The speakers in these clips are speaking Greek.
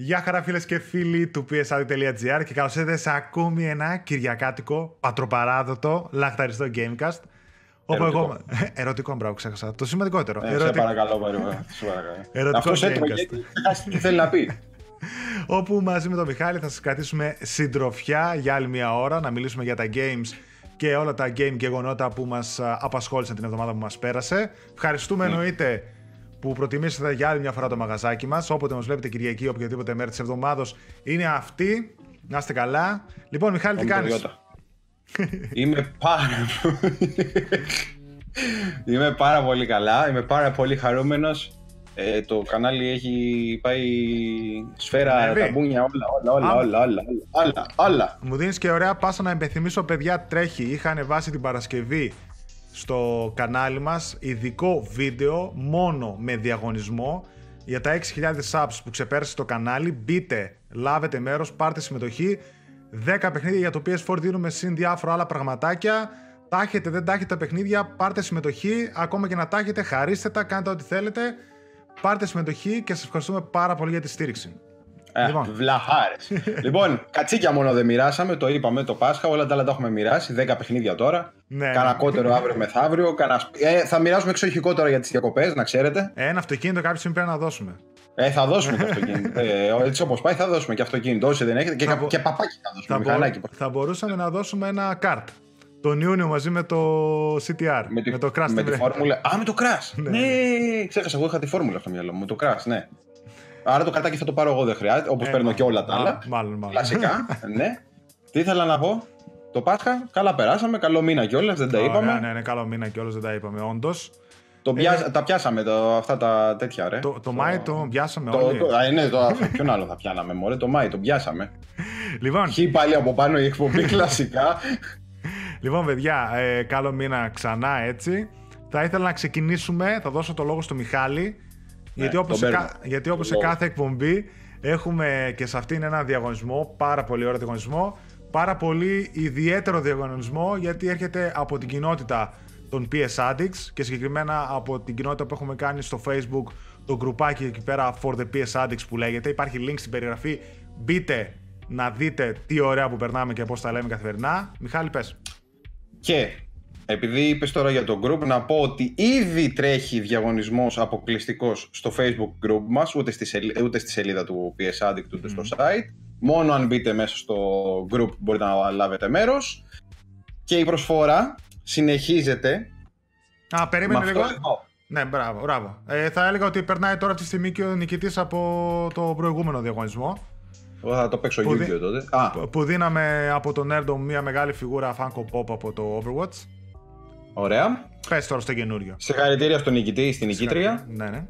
Γεια χαρά φίλες και φίλοι του psaddict.gr και καλώς ήρθατε σε ακόμη ένα κυριακάτικο, πατροπαράδοτο, λαχταριστό Gamecast. Όπου Ερωτικό. εγώ... Ερωτικό, μπράβο, ξέχασα. Το σημαντικότερο. Ε, σε παρακαλώ, παρακαλώ. Σε παρακαλώ. Ερωτικό Αυτός έτρωγε, Gamecast. έχει ξεχάσει τι θέλει να πει. Όπου μαζί με τον Μιχάλη θα σας κρατήσουμε συντροφιά για άλλη μια ώρα, να μιλήσουμε για τα games και όλα τα game και γεγονότα που μας α, απασχόλησαν την εβδομάδα που μας πέρασε. Ευχαριστούμε εννοείται που προτιμήσατε για άλλη μια φορά το μαγαζάκι μας. Όποτε μας βλέπετε Κυριακή, οποιοδήποτε μέρα της εβδομάδος είναι αυτή. Να είστε καλά. Λοιπόν, Μιχάλη, τι Πάμε το κάνεις; Ιώτα. Είμαι πάρα πολύ... Είμαι πάρα πολύ καλά, είμαι πάρα πολύ χαρούμενος. Ε, το κανάλι έχει πάει σφαίρα, Ανέβει. τα μπούνια, όλα, όλα, Α. όλα, όλα, όλα, όλα, όλα. Μου δίνεις και ωραία πάσα να υπενθυμίσω, παιδιά, τρέχει. Είχα ανεβάσει την Παρασκευή στο κανάλι μας ειδικό βίντεο μόνο με διαγωνισμό για τα 6.000 subs που ξεπέρασε το κανάλι. Μπείτε, λάβετε μέρος, πάρτε συμμετοχή. 10 παιχνίδια για το PS4 δίνουμε συν διάφορα άλλα πραγματάκια. Τα έχετε, δεν τα έχετε τα παιχνίδια, πάρτε συμμετοχή. Ακόμα και να τα έχετε, χαρίστε τα, κάντε ό,τι θέλετε. Πάρτε συμμετοχή και σας ευχαριστούμε πάρα πολύ για τη στήριξη. Ε, Λοιπόν. Βλαχάρες. λοιπόν, κατσίκια μόνο δεν μοιράσαμε, το είπαμε το Πάσχα, όλα τα άλλα τα έχουμε μοιράσει. 10 παιχνίδια τώρα. Ναι. Κάνα κότερο αύριο μεθαύριο. Κάνα... σπ- Ε, θα μοιράσουμε εξοχικό τώρα για τις διακοπές, να ξέρετε. Ένα αυτοκίνητο κάποια στιγμή πρέπει να δώσουμε. Ε, θα δώσουμε και αυτοκίνητο. ε, έτσι όπως πάει, θα δώσουμε και αυτοκίνητο. Όσοι δεν έχετε. Και, Θα κα- μπο- και παπάκι θα δώσουμε. Θα, μπο- μηχανάκι. θα μπορούσαμε να δώσουμε ένα καρτ τον Ιούνιο μαζί με το CTR. Με, τη, το Crash με Team τη Racing. φόρμουλα. Α, με το Crash. Ναι, ναι, ξέχασα. Εγώ είχα τη φόρμουλα στο μυαλό μου. Με το Crash, ναι. Άρα το καρτάκι θα το πάρω εγώ, δεν χρειάζεται. Όπως Ε, παίρνω και όλα τα μάλλον, άλλα. Μάλλον, μάλλον. Κλασικά, ναι. Τι ήθελα να πω; Το Πάσχα, καλά περάσαμε. Καλό μήνα κιόλας, δεν τα Ωραία, είπαμε. Ναι, ναι, καλό μήνα και όλο δεν τα είπαμε. Όντως. Το πιά- Τα πιάσαμε το, αυτά τα τέτοια, ρε. Ε, Το, το Μάη το πιάσαμε Το, όλοι. το, α, ναι, το, ποιον άλλο θα πιάναμε, μωρέ, το Μάη, το πιάσαμε. Λοιπόν, Χι πάλι από πάνω η εκπομπή κλασικά. λοιπόν, παιδιά, ε, καλό μήνα ξανά έτσι. Θα ήθελα να ξεκινήσουμε, θα δώσω το λόγο στο Μιχάλη. γιατί τον όπως, σε, παίρνω. κα- γιατί όπως σε Λόγο. κάθε εκπομπή έχουμε και σε αυτήν ένα διαγωνισμό, πάρα πολύ ωραίο διαγωνισμό, πάρα πολύ ιδιαίτερο διαγωνισμό γιατί έρχεται από την κοινότητα των PS Addicts και συγκεκριμένα από την κοινότητα που έχουμε κάνει στο Facebook το γκρουπάκι εκεί πέρα For the PS Addicts που λέγεται. Υπάρχει link στην περιγραφή. Μπείτε να δείτε τι ωραία που περνάμε και πώς τα λέμε καθημερινά. Μιχάλη πες. Και επειδή είπες τώρα για το group, να πω ότι ήδη τρέχει διαγωνισμός αποκλειστικός στο facebook group μας, ούτε στη, σελί- ούτε στη σελίδα του PS Addict, ούτε στο site. Μόνο αν μπείτε μέσα στο group μπορείτε να λάβετε μέρος. Και η προσφορά συνεχίζεται Α, με περίμενε αυτό λίγο. εδώ. Ναι, μπράβο, μπράβο. Ε, θα έλεγα ότι περνάει τώρα αυτή τη στιγμή και ο νικητής από το προηγούμενο διαγωνισμό. Εγώ θα το παίξω Που Yu-Gi-Oh δι- τότε. Α, που- Που δίναμε από τον Nerdom μια μεγάλη φιγούρα Funko Pop από το Overwatch. ωραία. Πες τώρα στο καινούριο. Συγχαρητήρια στον νικητή, στην νικήτρια. Ναι, ναι.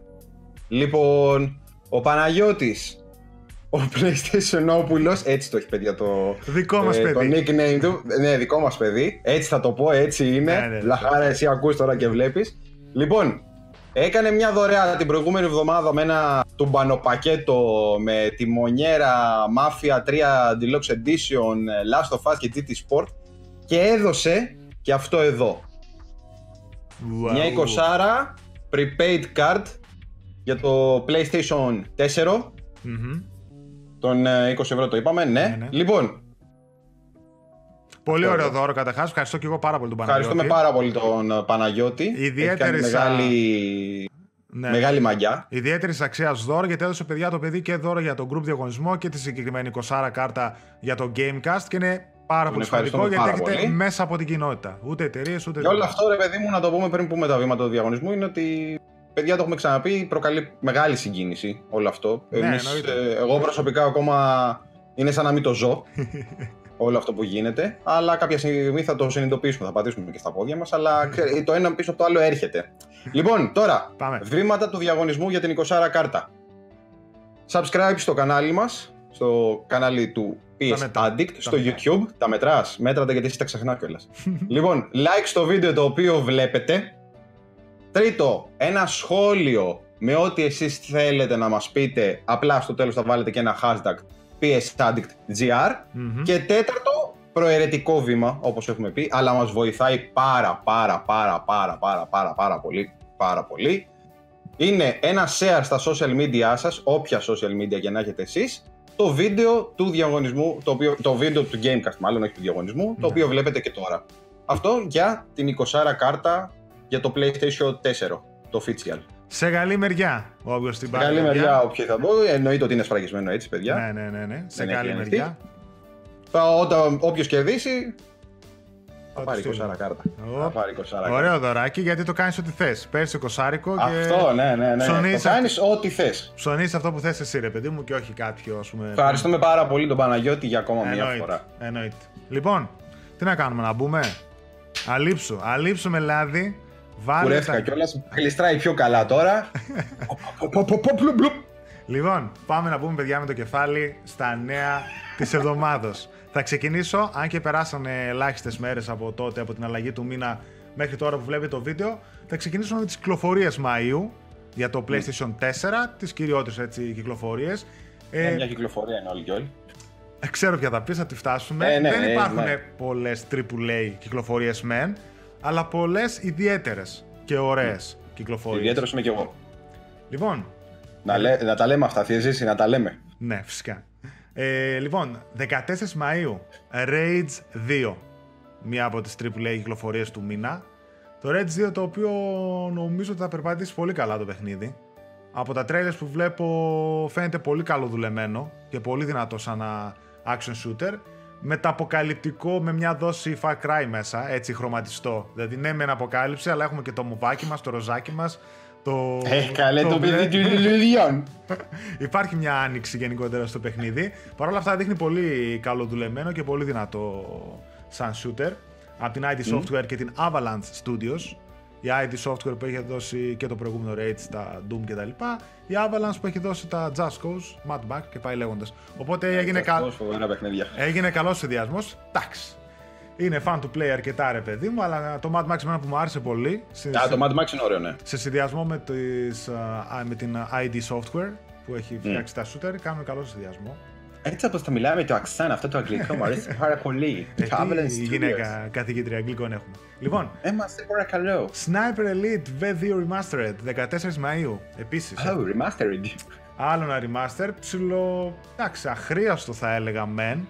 Λοιπόν, ο Παναγιώτης, ο PlayStation Όπουλος, έτσι το έχει παιδιά το, Δικό μας ε, παιδί. το nickname του. Ναι, δικό μας παιδί. Έτσι θα το πω, έτσι είναι. Ναι, ναι, ναι. Λαχάρα, εσύ ακούς τώρα και βλέπεις. Λοιπόν, έκανε μια δωρεά την προηγούμενη εβδομάδα με ένα τουμπανοπακέτο με τη Μονιέρα Mafia 3 Deluxe Edition, Last of Us και GT Sport και έδωσε και αυτό εδώ. Wow. Μια 20 prepaid card για το PlayStation 4. Μμμ. Τον ε, 20 ευρώ το είπαμε, ναι. Ναι, ναι. Λοιπόν, Πολύ Αυτό ωραίο εδώ. δώρο καταρχάς. Ευχαριστώ και εγώ πάρα πολύ τον Παναγιώτη. ευχαριστούμε πάρα πολύ τον ε, Παναγιώτη. Ιδιαίτερη Έχει σα- κάνει μεγάλη, Ναι. μεγάλη μαγιά. Ιδιαίτερης αξίας δώρο γιατί έδωσε παιδιά το παιδί και δώρο για τον group διαγωνισμό και τη συγκεκριμένη 20 κάρτα για το Gamecast και είναι πάρα πολύ σημαντικό ευχαριστούμε γιατί πάρα έρχεται πολύ. μέσα από την κοινότητα. Ούτε εταιρείες ούτε. Και όλο αυτό, ρε παιδί μου, να το πούμε πριν πούμε τα βήματα του διαγωνισμού, είναι ότι παιδιά το έχουμε ξαναπεί, προκαλεί μεγάλη συγκίνηση όλο αυτό. Ναι, Εμείς, εννοείται. ε, εγώ προσωπικά ακόμα είναι σαν να μην το ζω. όλο αυτό που γίνεται. Αλλά κάποια στιγμή θα το συνειδητοποιήσουμε, θα πατήσουμε και στα πόδια μας. Αλλά ξέρε, το ένα πίσω από το άλλο έρχεται. λοιπόν, τώρα, Πάμε. βήματα του διαγωνισμού για την 20 κάρτα. Subscribe στο κανάλι μας, στο κανάλι του PS μετρά. Addict, Τα στο μετρά. YouTube. Τα μετράς, μέτρατε γιατί εσύ τα ξεχνά κιόλας. λοιπόν, like στο βίντεο το οποίο βλέπετε. Τρίτο, ένα σχόλιο με ό,τι εσείς θέλετε να μας πείτε. Απλά στο τέλος θα βάλετε και ένα hashtag PSAddictGR. Μμμ. Και τέταρτο, προαιρετικό βήμα, όπως έχουμε πει, αλλά μας βοηθάει πάρα πάρα πάρα πάρα πάρα πάρα πάρα πολύ, πάρα πολύ. είναι ένα share στα social media σας, όποια social media και να έχετε εσείς, το βίντεο του διαγωνισμού, το, οποίο, το βίντεο του Gamecast μάλλον, όχι του διαγωνισμού, το Ναι. οποίο βλέπετε και τώρα. Αυτό για την 20 κάρτα για το PlayStation 4, το official. Σε καλή μεριά. Όποιο την πάρει. Καλή παιδιά. μεριά, όποιο θα πω. Εννοείται ότι είναι σφραγισμένο έτσι, παιδιά. Ναι, ναι, ναι, ναι. Σε Δεν καλή έχει μεριά. Θα- Όταν όποιος κερδίσει, θα Θα πάρει του 20 στείλω. κάρτα. Ω, Θα πάρει 20 κάρτα. Ωραίο δωράκι γιατί το κάνεις ό,τι θες. Παίρνεις το κοσάρικο και. Αυτό, ναι, ναι, ναι. ψωνίζεις Το κάνεις ό,τι θες. Ψωνίζεις αυτό που θες εσύ, ρε παιδί μου, και όχι κάποιο, ας πούμε. Ευχαριστούμε πάρα πολύ τον Παναγιώτη για ακόμα μία Εννοείται, φορά. Εννοείται. Λοιπόν, τι να κάνουμε, να μπούμε; Αλείψου. Αλείψου με λάδι. Βάλε Κουρεύτηκα τα... κιόλας. Γλιστράει πιο καλά τώρα. Πο, πο, πο, πλουπ, πλουπ. Λοιπόν, πάμε να πούμε, παιδιά, με το κεφάλι στα νέα της εβδομάδα. Θα ξεκινήσω, αν και περάσανε ελάχιστες μέρες από τότε, από την αλλαγή του μήνα μέχρι τώρα που βλέπετε το βίντεο, θα ξεκινήσω με τις κυκλοφορίες Μαΐου για το PlayStation 4, τις κυριότερες έτσι κυκλοφορίες. Ε, Μια κυκλοφορία είναι όλοι και όλοι. Ξέρω ποια θα πεις, θα τη φτάσουμε. Ε, ναι, Δεν ε, υπάρχουν ναι. πολλές AAA κυκλοφορίες μεν, αλλά πολλές ιδιαίτερες και ωραίες κυκλοφορίες. Ιδιαίτερο είμαι κι εγώ. Λοιπόν, Να, λέ- να τα λέμε αυτά, τι ζήσει, να τα λέμε; ναι, φυσικά. Ε, λοιπόν, 14 Μαΐου, Rage 2. Μία από τις AAA κυκλοφορίες του μήνα. Το Rage 2 το οποίο νομίζω ότι θα περπατήσει πολύ καλά το παιχνίδι. Από τα trailers που βλέπω φαίνεται πολύ καλοδουλεμένο και πολύ δυνατό σαν ένα action shooter. Μεταποκαλυπτικό με μια δόση Far Cry μέσα, έτσι χρωματιστό. Δηλαδή ναι με αποκάλυψη, αλλά έχουμε και το μουβάκι μας, το ροζάκι μας, το... Ε, καλέ το μπλε. παιδί του Λουλουδιών. Υπάρχει μια άνοιξη γενικότερα στο παιχνίδι. Παρ' όλα αυτά δείχνει πολύ καλοδουλεμένο και πολύ δυνατό σαν shooter. Από την ID Software και την Avalanche Studios. Η ID Software που έχει δώσει και το προηγούμενο Rage, τα Doom κτλ. Η Avalanche που έχει δώσει τα Just Cause, Mad Max και πάει λέγοντας. Οπότε έγινε, κα... Τόσο φοβερά παιχνίδια. έγινε καλός συνδυασμός. Εντάξει. Είναι fan to play αρκετά ρε παιδί μου, αλλά το Mad Max εμένα που μου άρεσε πολύ. σε- Α, το Mad Max είναι ωραίο, ναι. σε συνδυασμό με, τις, α, με την ID Software που έχει φτιάξει τα shooter, κάνουν καλό συνδυασμό. Έτσι όπως θα μιλάμε το αξάν, αυτό το αγγλικό μου αρέσει πάρα πολύ. Ε, Το Avalanche τι Studios. γυναίκα καθηγήτρια αγγλικών έχουμε. Λοιπόν, Είμαστε παρακαλώ. Sniper Elite V2 Remastered 14 Μαΐου. Επίσης, Oh, remastered. άλλο ένα remaster, ψηλό, εντάξει, αχρίαστο θα έλεγα μεν,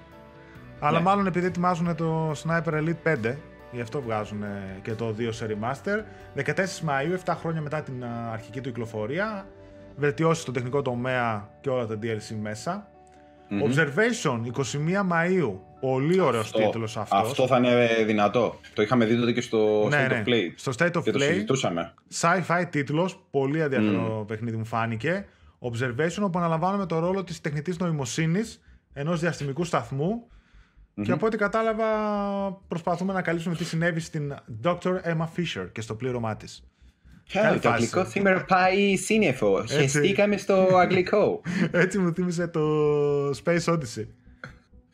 αλλά Ναι. μάλλον επειδή ετοιμάζουν το Sniper Elite 5, γι' αυτό βγάζουν και το 2 σε remaster. 14 Μαΐου, 7 χρόνια μετά την α, αρχική του κυκλοφορία, βελτιώσει στο τεχνικό τομέα και όλα τα DLC μέσα. Observation, 21 Μαΐου, πολύ ωραίος Αυτό- τίτλος αυτός. Αυτό θα είναι δυνατό. Το είχαμε δει τότε και στο Ναι, State ναι. of Play. Στο State of Και το Play, συζητούσαμε. sci-fi τίτλος, πολύ ενδιαφέρον παιχνίδι μου φάνηκε. Observation, όπου αναλαμβάνουμε το ρόλο της τεχνητής νοημοσύνης ενός διαστημικού σταθμού και από ό,τι κατάλαβα προσπαθούμε να καλύψουμε τι συνέβη στην Dr. Emma Fisher και στο πλήρωμά της. Καλή το φάση. αγγλικό σήμερα πάει σύννεφο. Χεστήκαμε στο αγγλικό. Έτσι μου θύμισε το Space Odyssey.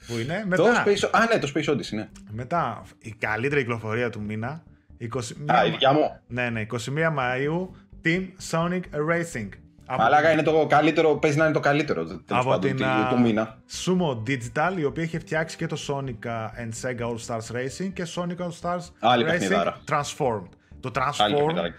Που είναι το μετά, Space... Α, ναι, το Space Odyssey, ναι. μετά η καλύτερη κυκλοφορία του μήνα. 21, Α, η δικιά μου. ναι, ναι, 21 Μαΐου Team Sonic Racing. Από Μαλάκα είναι το καλύτερο, παίζει να είναι το καλύτερο τέλος από πάντων την του- α, του μήνα. Sumo Digital, η οποία έχει φτιάξει και το Sonic α, and Sega All Stars Racing και Sonic All Stars Άλλη Racing παιχνιδάρα. Transformed. Το Άλλη Transform παιχνιδάρα.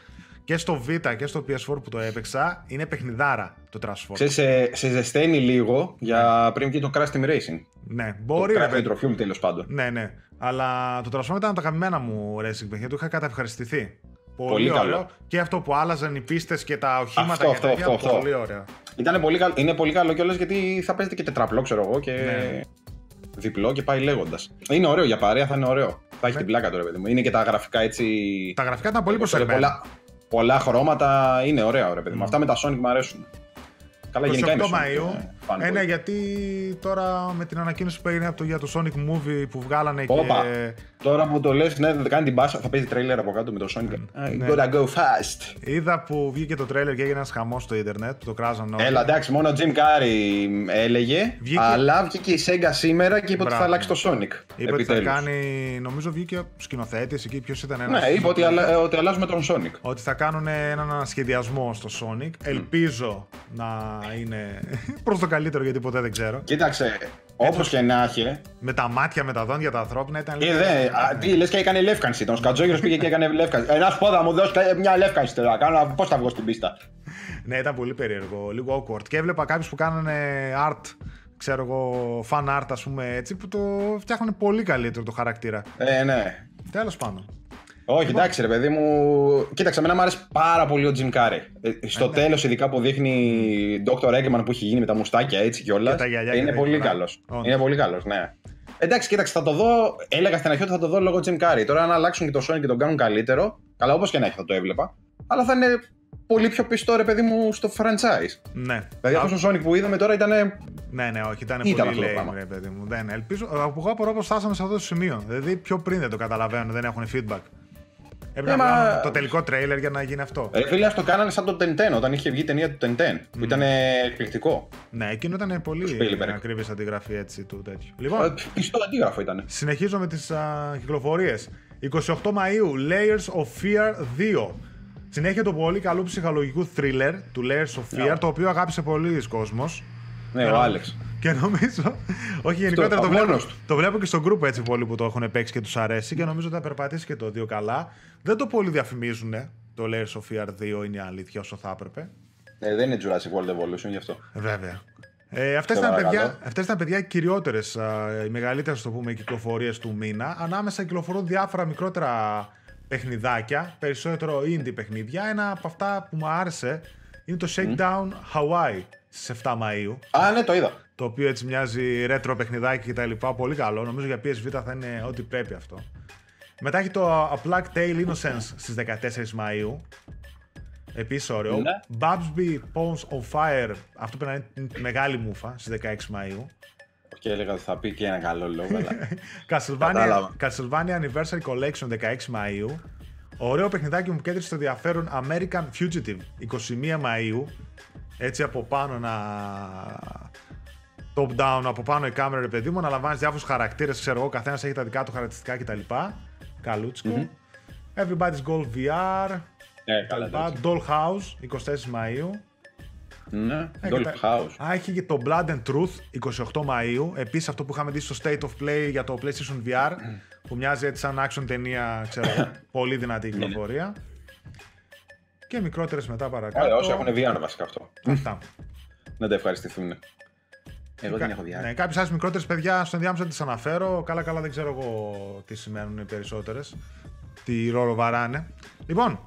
Και στο Vita και στο PS4 που το έπαιξα είναι παιχνιδάρα το Transform. Σε, σε, σε ζεσταίνει λίγο για πριν βγει το Crash Team Racing. Ναι, μπορεί το ρε Crash παιδί. Nitro Fuel τέλος πάντων. Ναι, ναι. Αλλά το Transform ήταν από τα αγαπημένα μου racing παιχνίδια. Του είχα καταευχαριστηθεί. Πολύ, Πολύ ωραίο. καλό. Και αυτό που άλλαζαν οι πίστες και τα οχήματα Αυτό, και αυτό, τέτοια. αυτό, αυτό. Πολύ ωραίο. Ήτανε πολύ καλό, είναι πολύ καλό κιόλας γιατί θα παίζετε και τετραπλό, ξέρω εγώ, και Ναι. διπλό και πάει λέγοντας. Είναι ωραίο για παρέα, θα είναι ωραίο. Θα έχει Ναι. την πλάκα τώρα, παιδί μου. Είναι και τα γραφικά έτσι. Τα γραφικά ήταν πολύ προσεγμένα. πολλά, πολλά χρώματα είναι ωραία, ρε παιδί μου. Αυτά με τα Sonic μου αρέσουν. Καλά, γενικά 28 είμαι Sonic, Μαΐου. Ε, fanboy. Ε, ναι, γιατί τώρα με την ανακοίνωση που έγινε από το, για το Sonic Movie που βγάλανε Όπα. και. Τώρα που το λες, ναι, δεν κάνει την μπάσα, θα παίζει τρέιλερ από κάτω με το Sonic. Ναι. You gotta go fast. Είδα που βγήκε το τρέλερ και έγινε ένας χαμός στο Ιντερνετ που το κράζαν όλοι. Έλα, εντάξει, μόνο ο Jim Carrey έλεγε, Βγήκε- αλλά βγήκε η Sega σήμερα και είπε ότι θα Μπράβο. αλλάξει το Sonic. Είπε ότι θα επιτέλους. κάνει. Νομίζω βγήκε σκηνοθέτης εκεί. Ποιος ήταν ένα. Ναι, είπε ότι, αλλα- ε, ότι αλλάζουμε τον Sonic. ότι θα κάνουν έναν ανασχεδιασμό στο Sonic. Ελπίζω να είναι προς το καλύτερο γιατί ποτέ δεν ξέρω. Κοίταξε, όπως και να έχει. Με τα μάτια, με τα δόντια, τα ανθρώπινα ήταν Ε, δε, α, τι λες και έκανε λεύκανση. Τον Σκατζόγυρο πήγε και έκανε λεύκανση. Ε, να σου πω, θα μου δώσεις μια λεύκανση τώρα. Κάνω πώς θα βγω στην πίστα; ναι, ήταν πολύ περίεργο, λίγο awkward. Και έβλεπα κάποιους που κάνανε art, ξέρω εγώ, fan art, ας πούμε έτσι, που το φτιάχνουν πολύ καλύτερο το χαρακτήρα. Ε, ναι. Τέλος πάντων. Όχι, εντάξει, ρε παιδί μου. Κοίταξε, εμένα μου άρεσε πάρα πολύ ο Τζιμ Κάρι. στο ναι. τέλος, ειδικά που δείχνει Dr. Eggman που έχει γίνει με τα μουστάκια έτσι κιόλα. Και τα γυαλιά και Είναι τα πολύ γυαλιά. καλός. Όντως. Είναι πολύ καλός, ναι. Εντάξει, κοίταξε, θα το δω. Έλεγα στην αρχή ότι θα το δω λόγω Jim Carrey. Τώρα, αν αλλάξουν και το Sonic και τον κάνουν καλύτερο, καλά, όπως και να έχει θα το έβλεπα. Αλλά θα είναι πολύ πιο πιστό, ρε παιδί μου, στο franchise. Ναι. Δηλαδή, αυτό ο Sonic που είδαμε τώρα ήταν. Ναι, ναι, όχι, ήταν, Ήταν πολύ αυτό το lame, πράγμα. ρε παιδί μου. Δεν ελπίζω. Από εγώ απορώ πως φτάσαμε σε αυτό το σημείο. Δηλαδή, πιο πριν δεν το καταλαβαίνουν, δεν έχουν feedback. Έπρεπε Ναι, να μα- βγάλουν το τελικό τρέιλερ για να γίνει αυτό. Ρε φίλε, ας το κάνανε σαν το Tenten όταν είχε βγει η ταινία του Tenten. Που ήταν εκπληκτικό. Ναι, εκείνο ήταν πολύ Spielberg. ακριβής αντιγραφή έτσι του τέτοιου. Ε, Λοιπόν, Πιστό αντίγραφο ήταν. συνεχίζω με τις κυκλοφορίες. 28 Μαου, Layers of Fear 2. Συνέχεια του πολύ καλού ψυχολογικού thriller του Layers of Fear, Ναι. το οποίο αγάπησε πολλοί κόσμος. Ναι, ο Άλεξ. Και νομίζω. Όχι, γενικότερα το από βλέπω, μόνος του. το βλέπω και στο group έτσι πολλοί που το έχουν παίξει και τους αρέσει και νομίζω ότι θα περπατήσει και το 2 καλά. Δεν το πολύ διαφημίζουν το Layers of Fear 2 είναι η αλήθεια όσο θα έπρεπε. Ε, δεν είναι Jurassic World Evolution γι' αυτό. Βέβαια. Ε, αυτές, Σε ήταν, παρακαλώ. παιδιά, αυτές ήταν παιδιά οι κυριότερες, α, οι μεγαλύτερες το πούμε κυκλοφορίες του μήνα. Ανάμεσα κυκλοφορούν διάφορα μικρότερα παιχνιδάκια, περισσότερο indie παιχνίδια. Ένα από αυτά που μου άρεσε είναι το Shakedown Hawaii στις 7 Μαΐου. Α, ναι, το είδα. Το οποίο έτσι μοιάζει ρέτρο παιχνιδάκι και τα λοιπά, πολύ καλό. Νομίζω για PSV θα είναι ό,τι πρέπει αυτό. Μετά έχει το A Plague Tale Innocence στις 14 Μαΐου. Επίσης ωραίο. Ναι. Babsby Pawns on Fire, αυτό πρέπει να είναι μεγάλη μούφα, στις 16 Μαΐου. Και έλεγα ότι θα πει και ένα καλό λόγο, αλλά. Castlevania, Κατάλαβα. Castlevania Anniversary Collection 16 Μαΐου. Ωραίο παιχνιδάκι που μου κέντρισε το ενδιαφέρον American Fugitive 21 Μαΐου. Έτσι από πάνω να. Top down, από πάνω η κάμερα, ρε παιδί μου, να λαμβάνει διάφορους χαρακτήρες. Ξέρω εγώ, καθένας έχει τα δικά του χαρακτηριστικά κτλ. καλουτσικο Everybody's Gold VR. Ναι, καλά. κτλ. εντάξει. Dollhouse 24 Μαΐου. Ναι, Ε, Dolph και τα- House. Α, έχει και το Blood and Truth 28 Μαΐου. Επίσης αυτό που είχαμε δει στο State of Play για το PlayStation VR που μοιάζει έτσι σαν action ταινία, ξέρω, εγώ, πολύ δυνατή κυκλοφορία. Και μικρότερες μετά παρακάτω. Ωραία, όσοι έχουν VR βασικά αυτό. Αυτά. Να τα ευχαριστηθούν. Εγώ δεν έχω VR. Ναι, κάποιες άλλες μικρότερες παιδιά στο ενδιάμεσο δεν τις αναφέρω. Καλά καλά δεν ξέρω εγώ τι σημαίνουν οι περισσότερες. Τι ρόλο βαράνε. Λοιπόν,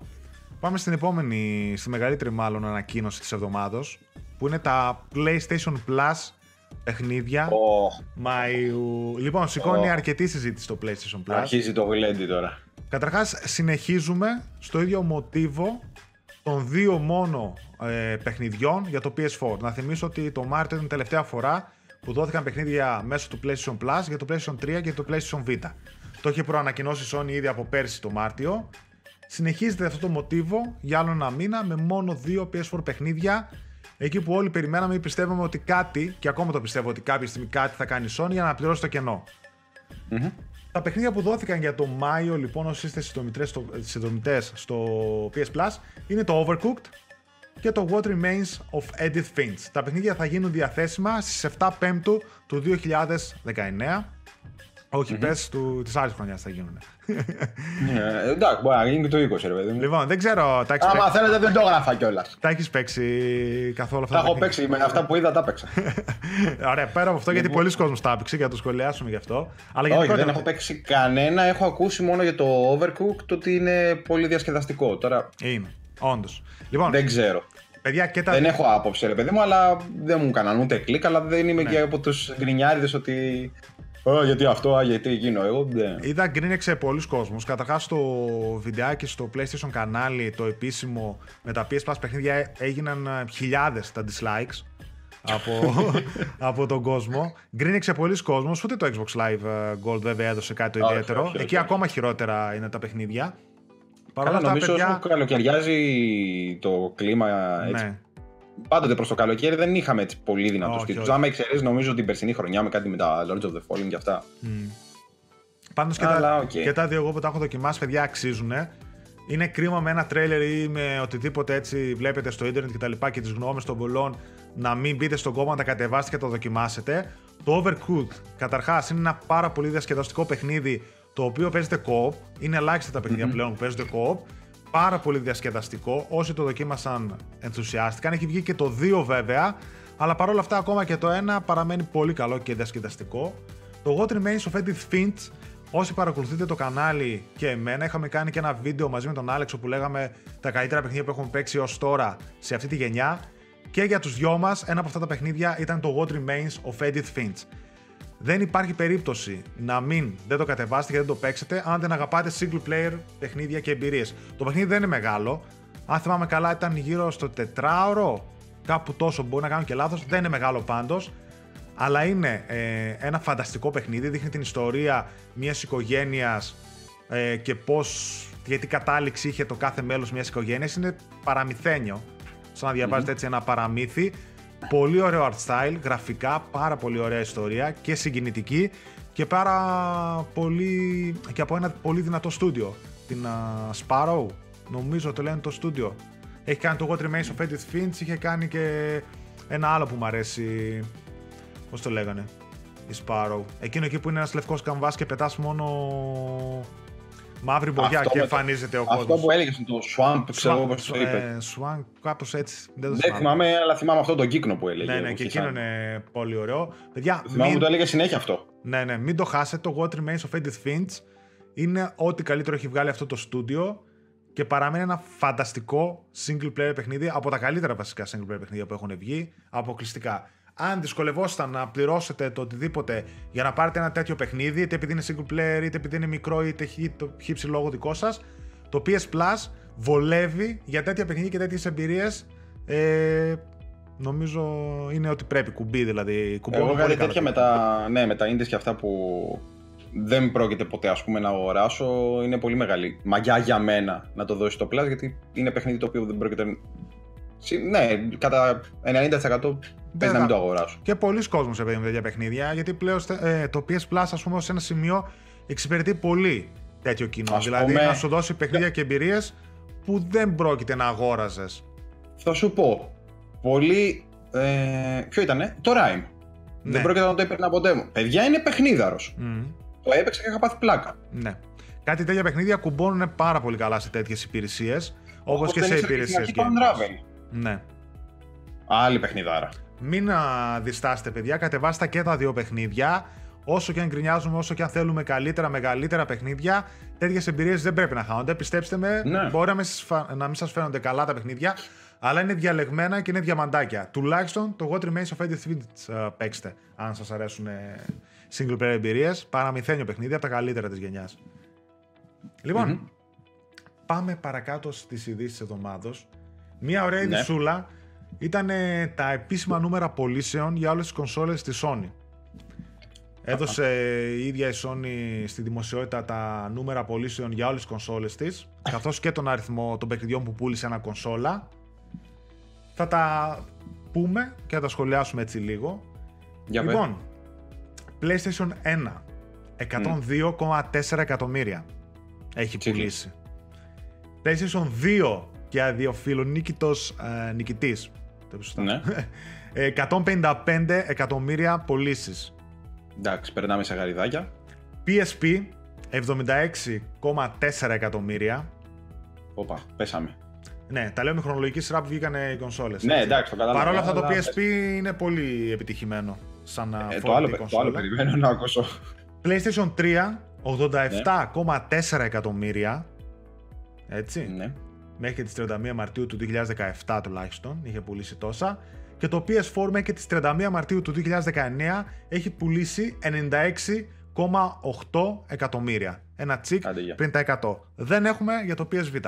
πάμε στην επόμενη, στη μεγαλύτερη μάλλον ανακοίνωση της εβδομάδος που είναι τα PlayStation Plus παιχνίδια Ω, Μαΐου. Λοιπόν, σηκώνει Ω. αρκετή συζήτηση στο PlayStation Plus. αρχίζει το γλέντι τώρα. Καταρχάς, συνεχίζουμε στο ίδιο μοτίβο των δύο μόνο ε, παιχνιδιών για το PS4. Να θυμίσω ότι το Μάρτιο ήταν η τελευταία φορά που δόθηκαν παιχνίδια μέσω του PlayStation Plus για το PlayStation 3 και το PlayStation Vita. Το είχε προανακοινώσει η Sony ήδη από πέρσι το Μάρτιο. Συνεχίζεται αυτό το μοτίβο για άλλο ένα μήνα με μόνο δύο PS4 παιχνίδια. Εκεί που όλοι περιμέναμε ή πιστεύαμε ότι κάτι, και ακόμα το πιστεύω ότι κάποια στιγμή κάτι θα κάνει η Sony για να πληρώσει το κενό. Τα παιχνίδια που δόθηκαν για το Μάιο λοιπόν ως είστε συνδρομητές στο, συνδρομητές στο PS Plus είναι το Overcooked και το What Remains of Edith Finch. Τα παιχνίδια θα γίνουν διαθέσιμα στις 7 Πέμπτου του 2019. Όχι, πες του, της άλλης χρονιάς θα γίνουν. Ε, Εντάξει, μπορεί να γίνει και το 20, ρε παιδί μου. λοιπόν, δεν ξέρω, τα έχεις, Άμα παίξει, θέλετε δεν το έγραφα κιόλας. τα έχεις παίξει καθόλου αυτά Τα έχω παιχνίδια; παίξει, με αυτά που είδα τα παίξα. Ωραία, πέρα από αυτό, γιατί πολλοί κόσμος τα έπαιξε και να το σχολιάσουμε γι' αυτό. Αλλά Λοιπόν. Όχι, γενικότερα- δεν έχω παίξει κανένα. Έχω ακούσει μόνο για το Overcooked ότι είναι πολύ διασκεδαστικό. Τώρα Είναι, όντως. Λοιπόν, δεν ξέρω. παιδιά, και τα Δεν έχω άποψη, ρε παιδί μου, αλλά δεν μου έκαναν ούτε κλικ. Αλλά δεν είμαι Ναι. και από τους γκρινιάριδες ότι. Α, γιατί αυτό, α, γιατί εκείνο. Εγώ δεν. Είδα γκρίνεξε πολλοί κόσμος. Καταρχάς το βιντεάκι στο PlayStation κανάλι, το επίσημο με τα PS Plus παιχνίδια έγιναν ε, χιλιάδες τα dislikes από, από τον κόσμο. Γκρίνιαξε πολύς κόσμος, ούτε το Xbox Live ε, Gold βέβαια έδωσε κάτι το Όχι, ιδιαίτερο. όχι, όχι, Εκεί όχι. ακόμα χειρότερα είναι τα παιχνίδια. Παρ' όλα Καλά, αυτά, νομίζω παιδιά... όσο καλοκαιριάζει το κλίμα έτσι. Ναι. Πάντοτε προς το καλοκαίρι δεν είχαμε έτσι πολύ δυνατούς Όχι, τίτλους. όχι. Άμα εξαιρέσει, νομίζω την περσινή χρονιά με κάτι με τα Lords of the Fallen και αυτά. Πάντως και, Αλλά, τα, οκ. και τα δύο εγώ που τα έχω δοκιμάσει, παιδιά, αξίζουν. Είναι κρίμα με ένα τρέιλερ ή με οτιδήποτε έτσι βλέπετε στο ίντερνετ και τα λοιπά και τις γνώμες των πολλών να μην μπείτε στον κόμμα να τα κατεβάσετε και να το δοκιμάσετε. Το Overcooked, καταρχάς, είναι ένα πάρα πολύ διασκεδαστικό παιχνίδι το οποίο παίζεται co-op. Είναι ελάχιστα τα παιχνιδια πλέον που παίζονται co-op. Πάρα πολύ διασκεδαστικό. Όσοι το δοκίμασαν ενθουσιάστηκαν. Έχει βγει και το 2 βέβαια, αλλά παρόλα αυτά ακόμα και το 1 παραμένει πολύ καλό και διασκεδαστικό. Το What Remains of Edith Finch, όσοι παρακολουθείτε το κανάλι και εμένα, είχαμε κάνει και ένα βίντεο μαζί με τον Άλεξ όπου λέγαμε τα καλύτερα παιχνίδια που έχουμε παίξει ως τώρα σε αυτή τη γενιά. Και για τους δυο μας, ένα από αυτά τα παιχνίδια ήταν το What Remains of Edith Finch. Δεν υπάρχει περίπτωση να μην δεν το κατεβάσετε και δεν το παίξετε αν δεν αγαπάτε single player παιχνίδια και εμπειρίες. Το παιχνίδι δεν είναι μεγάλο. Αν θυμάμαι καλά, ήταν γύρω στο τετράωρο. Κάπου τόσο μπορεί να κάνω και λάθος. Δεν είναι μεγάλο πάντως. Αλλά είναι ε, ένα φανταστικό παιχνίδι. Δείχνει την ιστορία μιας οικογένειας ε, και πώς. Γιατί κατάληξη είχε το κάθε μέλος μιας οικογένειας. Είναι παραμυθένιο. Σαν να διαβαζετε έτσι ένα παραμύθι. Πολύ ωραίο art style, γραφικά, πάρα πολύ ωραία ιστορία και συγκινητική και πάρα πολύ και από ένα πολύ δυνατό στούντιο. Την uh, Sparrow, νομίζω το λένε το στούντιο. Έχει κάνει το What Remains of Edith Finch, είχε κάνει και ένα άλλο που μου αρέσει. Πώς το λέγανε, η Sparrow. Εκείνο εκεί που είναι ένας λευκός καμβάς και πετάς μόνο μαύρη μπογιά και εμφανίζεται ο κόσμος. Αυτό που έλεγες το Swamp, ξέρω πώς το είπε. Ε, swamp, κάπως έτσι. Δεν, δεν θυμάμαι, αλλά θυμάμαι αυτό τον κύκνο που έλεγε. Ναι, ναι, και εκείνο είναι πολύ ωραίο. Παιδιά, θυμάμαι μην... το έλεγε συνέχεια αυτό. Ναι, ναι, μην το χάσετε. Το What Remains of Edith Finch είναι ό,τι καλύτερο έχει βγάλει αυτό το στούντιο και παραμένει ένα φανταστικό single player παιχνίδι από τα καλύτερα βασικά single player παιχνίδια που έχουν βγει αποκλειστικά αν δυσκολευόσασταν να πληρώσετε το οτιδήποτε για να πάρετε ένα τέτοιο παιχνίδι, είτε επειδή είναι single player, είτε επειδή είναι μικρό, είτε έχει το λόγο δικό σας, το PS Plus βολεύει για τέτοια παιχνίδια και τέτοιες εμπειρίες. Ε, νομίζω είναι ότι πρέπει κουμπί δηλαδή. Κουμπί Εγώ κάτι τέτοια με τα, ναι, με τα indies και αυτά που δεν πρόκειται ποτέ ας πούμε, να αγοράσω. Είναι πολύ μεγάλη μαγιά για μένα να το δώσει το Plus γιατί είναι παιχνίδι το οποίο δεν πρόκειται. Ναι, κατά 90% Πες να μην το αγοράσω. Και πολλοί κόσμοι σε με τέτοια παιχνίδια, γιατί πλέον ε, το PS Plus, ας πούμε, σε ένα σημείο εξυπηρετεί πολύ τέτοιο κοινό. Ας δηλαδή πούμε... να σου δώσει παιχνίδια και εμπειρίες που δεν πρόκειται να αγόραζες. Θα σου πω. Πολύ. Ε, ποιο ήτανε, το Rime. Ναι. Δεν πρόκειται να το έπαιρνα ποτέ μου. Παιδιά είναι παιχνίδαρος. Mm. Το έπαιξα και είχα πάθει πλάκα. Ναι. Κάτι τέτοια παιχνίδια κουμπώνουν πάρα πολύ καλά σε τέτοιες υπηρεσίες. Όπως και σε υπηρεσίες. Ναι. Άλλη παιχνιδάρα. Μην διστάσετε, παιδιά. Κατεβάστε και τα δύο παιχνίδια. Όσο και αν γκρινιάζουμε, όσο και αν θέλουμε καλύτερα, μεγαλύτερα παιχνίδια, τέτοιες εμπειρίες δεν πρέπει να χάνονται. Πιστέψτε με, ναι. μπορεί να μην σας φαίνονται καλά τα παιχνίδια, αλλά είναι διαλεγμένα και είναι διαμαντάκια. Τουλάχιστον το What Remains of Edith Finch παίξτε, αν σας αρέσουν single player εμπειρίες. Παραμυθένιο παιχνίδι από τα καλύτερα της γενιάς. λοιπον πάμε παρακάτω στις ειδήσεις της εβδομάδα. Μία ωραία ναι ήταν τα επίσημα νούμερα πωλήσεων για όλες τις κονσόλες της Sony. Έδωσε η ίδια η Sony στη δημοσιότητα τα νούμερα πωλήσεων για όλες τις κονσόλες της, καθώς και τον αριθμό των παιχνιδιών που πούλησε ένα κονσόλα. Θα τα πούμε και θα τα σχολιάσουμε έτσι λίγο. Για λοιπόν, PlayStation 1, 102,4 εκατομμύρια έχει πουλήσει. PlayStation 2 και αδιοφιλονίκητος ε, νικητής ναι. 155 εκατομμύρια πωλήσεις. Εντάξει, περνάμε σε γαριδάκια. PSP 76,4 εκατομμύρια. Όπα, πέσαμε. Ναι, τα λέω με χρονολογική σειρά που βγήκαν οι κονσόλες. Ναι, εντάξει, το κατάλαβα. Παρ' όλα αυτά το PSP είναι πολύ επιτυχημένο. Σαν ε, το, άλλο, το άλλο περιμένω να ακούσω. PlayStation 3, 87,4 εκατομμύρια. Έτσι. Ναι μέχρι τις 31 Μαρτίου του 2017 τουλάχιστον είχε πουλήσει τόσα και το PS4 μέχρι τις 31 Μαρτίου του 2019 έχει πουλήσει 96,8 εκατομμύρια. Ένα τσικ πριν τα 100. Δεν έχουμε για το PSV.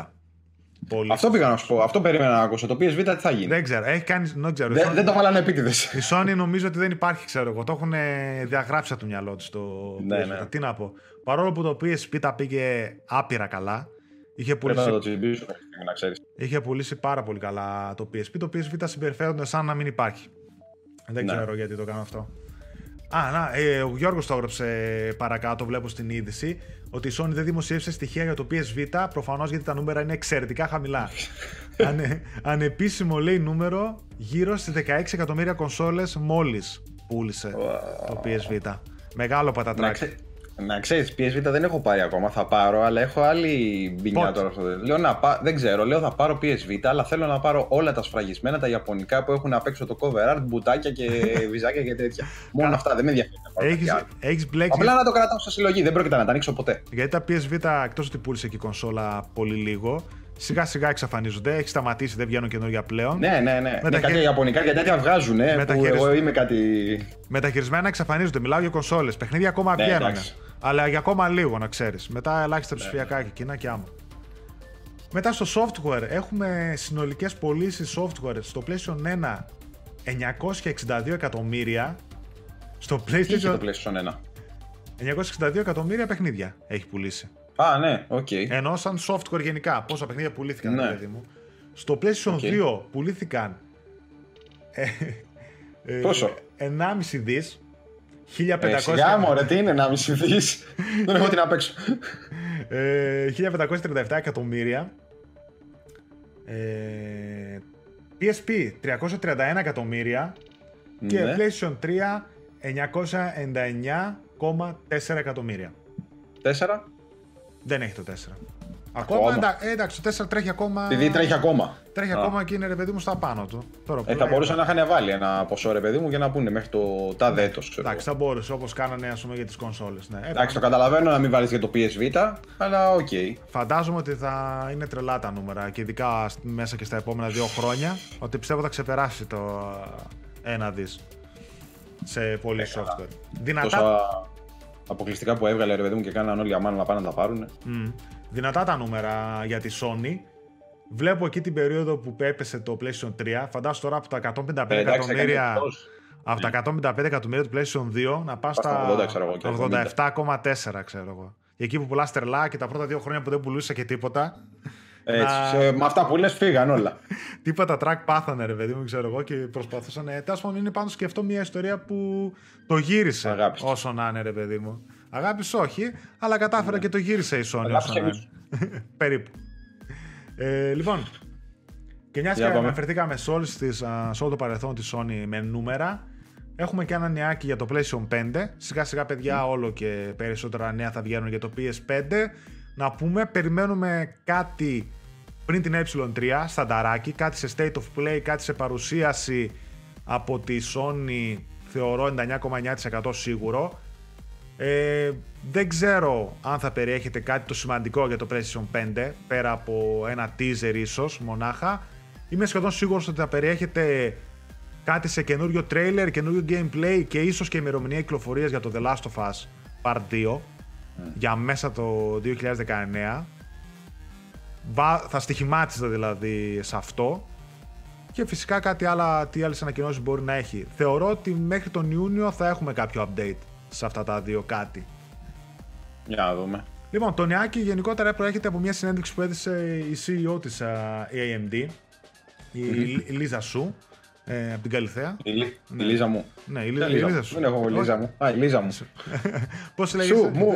Πολύ. Αυτό πήγα να σου πω. Αυτό περίμενα να ακούσω. Το PSV τι θα γίνει; Δεν ξέρω. Έχει κάνει... δεν, ξέρω. Δεν, δεν το βάλανε επίτηδες. Η Sony νομίζω ότι δεν υπάρχει, ξέρω εγώ. Το έχουν διαγράψει από το μυαλό τη το ναι, PSV. Ναι. Τι να πω. Παρόλο που το PSP τα πήγε άπειρα καλά, Είχε πουλήσει... το να ξέρεις. Είχε πουλήσει πάρα πολύ καλά το PSP. Το PSV συμπεριφέρονται σαν να μην υπάρχει. Δεν ναι. ξέρω γιατί το κάνω αυτό. Α, να, ε, ο Γιώργος το έγραψε παρακάτω, βλέπω στην είδηση, ότι η Sony δεν δημοσίευσε στοιχεία για το PSV, προφανώς γιατί τα νούμερα είναι εξαιρετικά χαμηλά. Ανε, ανεπίσημο λέει νούμερο, γύρω στις 16 εκατομμύρια κονσόλες μόλις πούλησε το PSV. Μεγάλο πατατράκι. Να ξέρεις, PSV δεν έχω πάρει ακόμα. Θα πάρω, αλλά έχω άλλη μπινιά τώρα αυτό. Λέω να πά... Δεν ξέρω, λέω θα πάρω PSV, αλλά θέλω να πάρω όλα τα σφραγισμένα, τα ιαπωνικά που έχουν απ' έξω το cover art, μπουτάκια και βυζάκια και τέτοια. Μόνο αυτά δεν με ενδιαφέρει. Έχει μπλέξει. Απλά να το κρατάω στα συλλογή, δεν πρόκειται να τα ανοίξω ποτέ. Γιατί τα PSV εκτός ότι πούλησε και η κονσόλα πολύ λίγο, σιγά σιγά εξαφανίζονται. Έχει σταματήσει, δεν βγαίνουν καινούργια πλέον. Ναι, ναι, ναι. Μεταχει... Ναι, κάποια Ιαπωνικά και τέτοια βγάζουν. Μεταχειρισ... Που εγώ είμαι κάτι. Μεταχειρισμένα εξαφανίζονται. Μιλάω για κονσόλες. Παιχνίδια ακόμα ναι, βγαίνουν. Αλλά για ακόμα λίγο να ξέρεις. Μετά ελάχιστα ναι. ψηφιακά και εκείνα και άμα. Μετά στο software έχουμε συνολικές πωλήσεις software στο PlayStation 1 962 εκατομμύρια. Στο PlayStation. το PlayStation 1. 962 εκατομμύρια παιχνίδια έχει πουλήσει. Α, ναι, ok. Okay. Ενώ σαν software γενικά, πόσα παιχνίδια πουλήθηκαν, ναι. παιδί μου. Στο PlayStation okay. 2 πουλήθηκαν. Ε, ε, Πόσο; 1,5 δις 1500. Ε, σιγά μου, ρε, τι είναι 1,5 δις. Δεν το έχω απ' έξω. 1537 εκατομμύρια. Ε, PSP 331 εκατομμύρια. Και ναι. PlayStation 3 999,4 εκατομμύρια. 4. Δεν έχει το 4. Ακόμα, ακόμα. εντάξει, το 4 τρέχει ακόμα. Επειδή τρέχει ακόμα. Τρέχει Α. ακόμα και είναι ρε παιδί μου στα πάνω του. Τώρα, ε, θα μπορούσαν να είχαν βάλει ένα ποσό ρε παιδί μου για να πούνε μέχρι το τάδε έτος. Εντάξει, θα μπορούσε όπως κάνανε ας πούμε, για τις κονσόλες. Ναι. Εντάξει, το καταλαβαίνω να μην βάλεις για το PSV, αλλά ok. Okay. Φαντάζομαι ότι θα είναι τρελά τα νούμερα και ειδικά μέσα και στα επόμενα δύο χρόνια. Ότι πιστεύω θα ξεπεράσει το ένα δις σε πολύ ε, software. Δυνατά. Τόσα αποκλειστικά που έβγαλε ρε παιδί μου και κάναν όλοι αμάν να πάνε να τα πάρουν. Mm δυνατά τα νούμερα για τη Sony. Βλέπω εκεί την περίοδο που έπεσε το PlayStation 3. Φαντάσου τώρα από τα 155 ε, εκατομμύρια. Από τα 155 ναι. εκατομμύρια του PlayStation 2 να πας στα 87,4 ξέρω εγώ. Εκεί που πουλάς τερλά και τα πρώτα δύο χρόνια που δεν πουλούσε και τίποτα. Έτσι, να... με αυτά που λες φύγαν όλα. τίποτα track πάθανε ρε παιδί μου, ξέρω εγώ και προσπαθούσαν. Ε, Τέλος πάντων είναι πάνω σκεφτώ μια ιστορία που το γύρισε Αγάπης. όσο να είναι ρε παιδί μου. Αγάπη όχι, αλλά κατάφερα ναι. και το γύρισε η Sony. Περίπου. Ε, λοιπόν, και μιας και αναφερθήκαμε σε, όλες τις, σε όλο το παρελθόν της Sony με νούμερα, έχουμε και ένα νεάκι για το PlayStation 5. Σιγά σιγά, παιδιά, όλο και περισσότερα νέα θα βγαίνουν για το PS5. Να πούμε, περιμένουμε κάτι πριν την ε3, στανταράκι, κάτι σε State of Play, κάτι σε παρουσίαση από τη Sony, θεωρώ 99,9% σίγουρο. Ε, δεν ξέρω αν θα περιέχεται κάτι το σημαντικό για το PlayStation 5, πέρα από ένα teaser ίσως μονάχα. Είμαι σχεδόν σίγουρος ότι θα περιέχεται κάτι σε καινούριο trailer, καινούριο gameplay και ίσως και ημερομηνία κυκλοφορίας για το The Last of Us Part 2 για μέσα το 2019. Θα στοιχημάτιζε δηλαδή σε αυτό και φυσικά κάτι άλλο, τι άλλες ανακοινώσεις μπορεί να έχει. Θεωρώ ότι μέχρι τον Ιούνιο θα έχουμε κάποιο update σε αυτά τα δύο κάτι. Για να δούμε. Λοιπόν, το νεάκι γενικότερα προέρχεται από μια συνέντευξη που έδειξε η CEO της AMD, η mm Λίζα Σου, ε, από την Καλυθέα. Η, ναι. η Λίζα μου. Ναι, η, Λίζα, η Λίζα σου. Δεν έχω Λίζα μου. Α, η Λίζα μου. Πώς λέγεσαι. Σου, μου.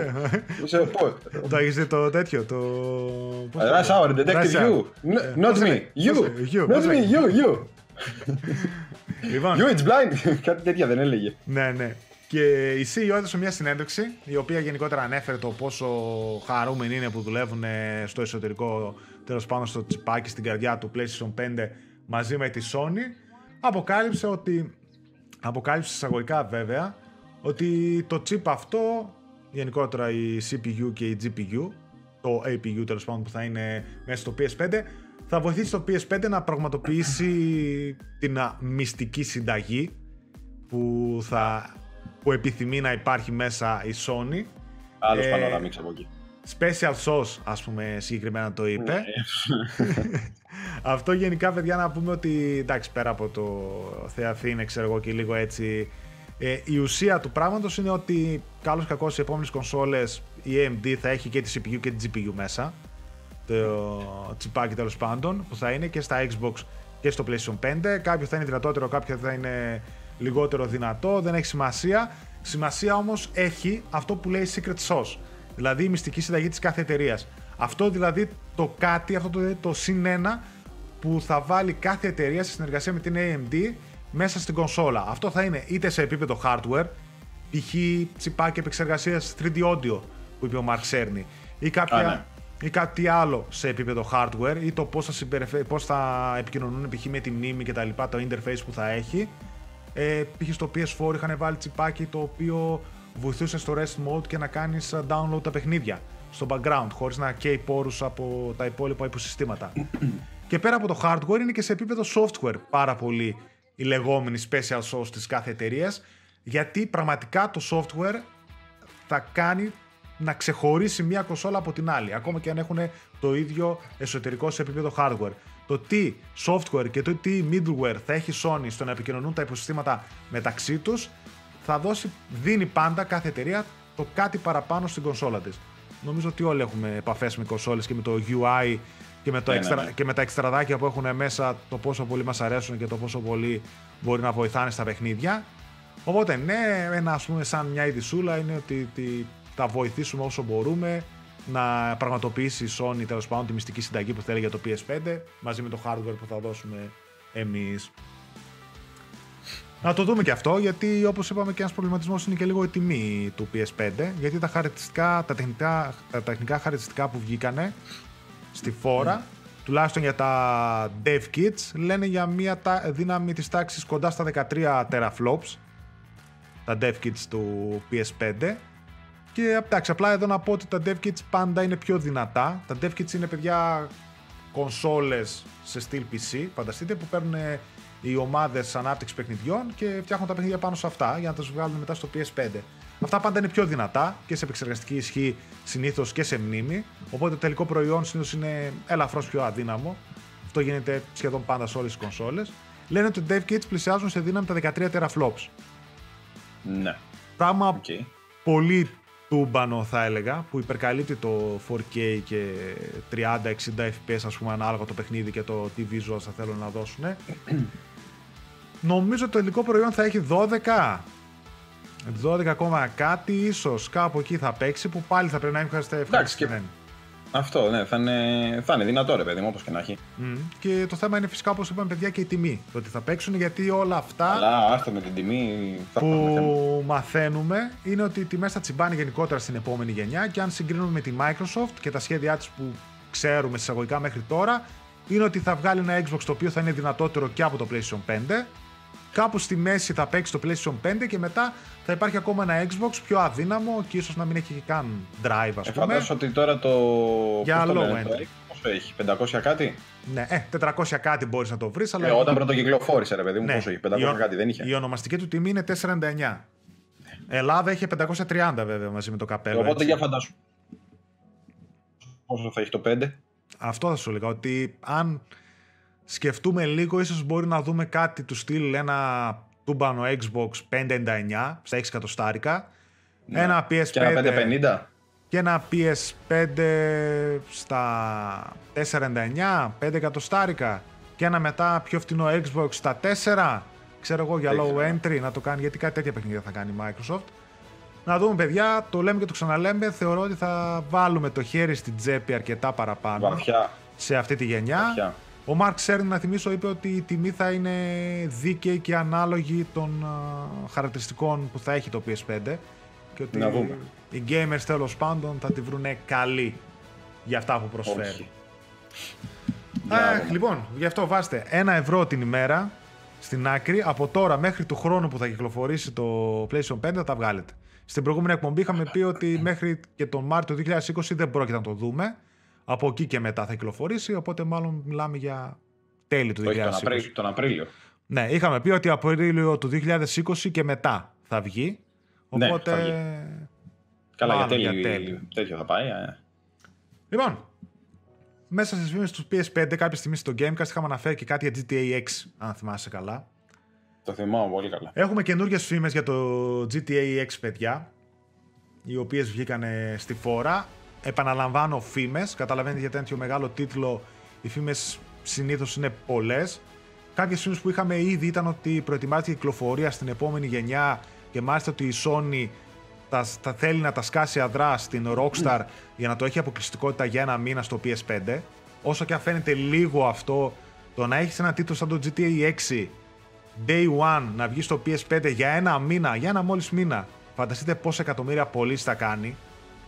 Το έχεις δει το τέτοιο, το... Rush Hour, Detective You. Not me, you. Not me, you, you. Λοιπόν. You, it's blind. Κάτι τέτοια δεν έλεγε. Ναι, ναι. Και η CEO έδωσε μια συνέντευξη, η οποία γενικότερα ανέφερε το πόσο χαρούμενοι είναι που δουλεύουν στο εσωτερικό, τέλος πάντων στο τσιπάκι, στην καρδιά του PlayStation 5 μαζί με τη Sony. Αποκάλυψε ότι, αποκάλυψε εισαγωγικά βέβαια, ότι το chip αυτό, γενικότερα η CPU και η GPU, το APU τέλος πάντων που θα είναι μέσα στο PS5, θα βοηθήσει το PS5 να πραγματοποιήσει την μυστική συνταγή που θα που επιθυμεί να υπάρχει μέσα η Sony. Άλλος ε, από εκεί. Special sauce, ας πούμε, συγκεκριμένα το είπε. Ναι. Αυτό γενικά, παιδιά, να πούμε ότι, εντάξει, πέρα από το Θεαθήνε, ξέρω εγώ και λίγο έτσι, ε, η ουσία του πράγματος είναι ότι, καλώς κακώς, στις επόμενες κονσόλες η AMD θα έχει και τη CPU και τη GPU μέσα. Το τσιπάκι τέλος πάντων, που θα είναι και στα Xbox και στο PlayStation 5. Κάποιο θα είναι δυνατότερο, κάποιο θα είναι λιγότερο δυνατό, δεν έχει σημασία. Σημασία όμως έχει αυτό που λέει secret sauce, δηλαδή η μυστική συνταγή της κάθε εταιρείας. Αυτό δηλαδή το κάτι, αυτό το, το συν ένα που θα βάλει κάθε εταιρεία σε συνεργασία με την AMD μέσα στην κονσόλα. Αυτό θα είναι είτε σε επίπεδο hardware, π.χ. τσιπάκι επεξεργασίας 3D audio που είπε ο Mark Cerny ή, κάποια, Α, ναι. ή κάτι άλλο σε επίπεδο hardware ή το πώς θα, συμπεριφε... πώς θα επικοινωνούν π.χ. με τη μνήμη και τα λοιπά, το interface που θα έχει. Ε, π.χ. στο PS4 είχαν βάλει τσιπάκι το οποίο βοηθούσε στο rest mode και να κάνεις download τα παιχνίδια στο background χωρίς να καίει πόρους από τα υπόλοιπα υποσυστήματα. και πέρα από το hardware είναι και σε επίπεδο software πάρα πολύ η λεγόμενη special sauce της κάθε εταιρείας, γιατί πραγματικά το software θα κάνει να ξεχωρίσει μια κονσόλα από την άλλη, ακόμα και αν έχουν το ίδιο εσωτερικό σε επίπεδο hardware. Το τι software και το τι middleware θα έχει Sony στο να επικοινωνούν τα υποσυστήματα μεταξύ τους, θα δώσει, δίνει πάντα κάθε εταιρεία το κάτι παραπάνω στην κονσόλα της. Νομίζω ότι όλοι έχουμε επαφές με κονσόλες και με το UI και με, το Ναι, ναι, εξτρα, ναι. και με τα εξτραδάκια που έχουν μέσα το πόσο πολύ μας αρέσουν και το πόσο πολύ μπορεί να βοηθάνε στα παιχνίδια. Οπότε ναι, ένα ας πούμε σαν μια ειδισούλα είναι ότι, ότι θα βοηθήσουμε όσο μπορούμε να πραγματοποιήσει η Sony τέλος πάντων τη μυστική συνταγή που θέλει για το PS5 μαζί με το hardware που θα δώσουμε εμείς. Να το δούμε και αυτό, γιατί όπως είπαμε και ένας προβληματισμός είναι και λίγο η τιμή του PS5, γιατί τα, χαρακτηριστικά, τα, τεχνικά, τα τεχνικά χαρακτηριστικά που βγήκανε στη φόρα, τουλάχιστον για τα dev kits, λένε για μια τα- δύναμη της τάξης κοντά στα 13 teraflops, τα dev kits του PS5. Και εντάξει, απλά εδώ να πω ότι τα dev kits πάντα είναι πιο δυνατά. Τα dev kits είναι παιδιά κονσόλες σε στυλ PC, φανταστείτε, που παίρνουν οι ομάδες ανάπτυξης παιχνιδιών και φτιάχνουν τα παιχνίδια πάνω σε αυτά για να τα βγάλουν μετά στο PS5. Αυτά πάντα είναι πιο δυνατά και σε επεξεργαστική ισχύ συνήθως και σε μνήμη, οπότε το τελικό προϊόν συνήθως είναι ελαφρώς πιο αδύναμο. Αυτό γίνεται σχεδόν πάντα σε όλες τις κονσόλες. Λένε ότι τα dev kits πλησιάζουν σε δύναμη τα 13 teraflops. Ναι. Πράγμα Οκ. πολύ τούμπανο θα έλεγα, που υπερκαλύπτει το 4K και 30-60 FPS ας πούμε ανάλογα το παιχνίδι και το τι visuals θα θέλουν να δώσουν. Νομίζω το τελικό προϊόν θα έχει 12. 12 ακόμα κάτι, ίσως κάπου εκεί θα παίξει που πάλι θα πρέπει να είμαστε ευχαριστημένοι. Αυτό, ναι, θα είναι, θα είναι δυνατό ρε παιδί μου, όπως και να έχει. Μμ. Και το θέμα είναι φυσικά όπως είπαμε παιδιά και η τιμή. Το ότι θα παίξουν γιατί όλα αυτά Αλλά άρθρο με την τιμή θα έχουμε θέμα. που μαθαίνουμε είναι ότι οι τιμές θα τσιμπάνε γενικότερα στην επόμενη γενιά και αν συγκρίνουμε με τη Microsoft και τα σχέδιά της που ξέρουμε εισαγωγικά μέχρι τώρα είναι ότι θα βγάλει ένα Xbox το οποίο θα είναι δυνατότερο και από το PlayStation 5 κάπου στη μέση θα παίξει το PlayStation 5 και μετά θα υπάρχει ακόμα ένα Xbox πιο αδύναμο και ίσως να μην έχει και καν drive ας Ε, πούμε. φαντάζομαι ότι τώρα το. Για πώς το low λένε, end. το X, Πόσο έχει, 500 κάτι; Ναι, ε, 400 κάτι μπορείς να το βρεις αλλά Ε, όταν πρωτοκυκλοφόρησε, ρε παιδί μου, Ναι. πόσο έχει, 500 Η ο- κάτι δεν είχε; Η ονομαστική του τιμή είναι 499. Ελλάδα είχε 530 βέβαια μαζί με το καπέλο. Οπότε έτσι. για φαντάσου. Πόσο θα έχει το 5. Αυτό θα σου έλεγα, ότι αν σκεφτούμε λίγο, ίσως μπορεί να δούμε κάτι του στυλ ένα τούμπανο Xbox 599 στα 6 εκατοστάρικα, ένα PS5 Ναι. Και ένα 550. και ένα PS5 στα 499, 5 εκατοστάρικα και ένα μετά πιο φτηνό Xbox στα 4, ξέρω εγώ για Δεν low ξέρω. entry, να το κάνει, γιατί κάτι τέτοια παιχνίδια θα κάνει η Microsoft. Να δούμε παιδιά, το λέμε και το ξαναλέμε, θεωρώ ότι θα βάλουμε το χέρι στην τσέπη αρκετά παραπάνω Βαθιά. σε αυτή τη γενιά. Βαθιά. Ο Mark Cerny, να θυμίσω, είπε ότι η τιμή θα είναι δίκαιη και ανάλογη των α, χαρακτηριστικών που θα έχει το PS5 και ότι Να δούμε. οι gamers τέλος πάντων θα τη βρουνε καλή για αυτά που προσφέρει. Όχι. Αχ, λοιπόν, γι' αυτό βάστε ένα ευρώ την ημέρα στην άκρη. Από τώρα μέχρι του χρόνου που θα κυκλοφορήσει το PlayStation 5 θα τα βγάλετε. Στην προηγούμενη εκπομπή είχαμε πει ότι μέχρι και τον Μάρτιο 2020 δεν πρόκειται να το δούμε. Από εκεί και μετά θα κυκλοφορήσει, οπότε μάλλον μιλάμε για τέλη του 2020. Όχι, τον, Απρίλιο, τον Απρίλιο. Ναι, είχαμε πει ότι Απρίλιο του 2020 και μετά θα βγει. Ναι, Οπότε. θα βγει. Καλά, για μάλλον τέλειο, τέλη. τέτοιο θα πάει. ε. Λοιπόν, μέσα στις φήμες του PS5 κάποια στιγμή στο Gamecast είχαμε αναφέρει και κάτι για GTA 6, αν θυμάσαι καλά. Το θυμάμαι πολύ καλά. Έχουμε καινούριε φήμες για το GTA 6, παιδιά, οι οποίες βγήκαν στη φόρα. Επαναλαμβάνω φήμες. Καταλαβαίνετε για τέτοιο μεγάλο τίτλο οι φήμες συνήθως είναι πολλές. Κάποιες φήμες που είχαμε ήδη ήταν ότι προετοιμάζεται η κυκλοφορία στην επόμενη γενιά και μάλιστα ότι η Sony τα, θα θέλει να τα σκάσει αδρά στην Rockstar για να το έχει αποκλειστικότητα για ένα μήνα στο PS5. Όσο και αν φαίνεται λίγο αυτό, το να έχεις ένα τίτλο σαν το GTA 6 Day One να βγεις στο PS5 για ένα μήνα, για ένα μόλις μήνα Φανταστείτε πόσα εκατομμύρια πωλήσεις θα κάνει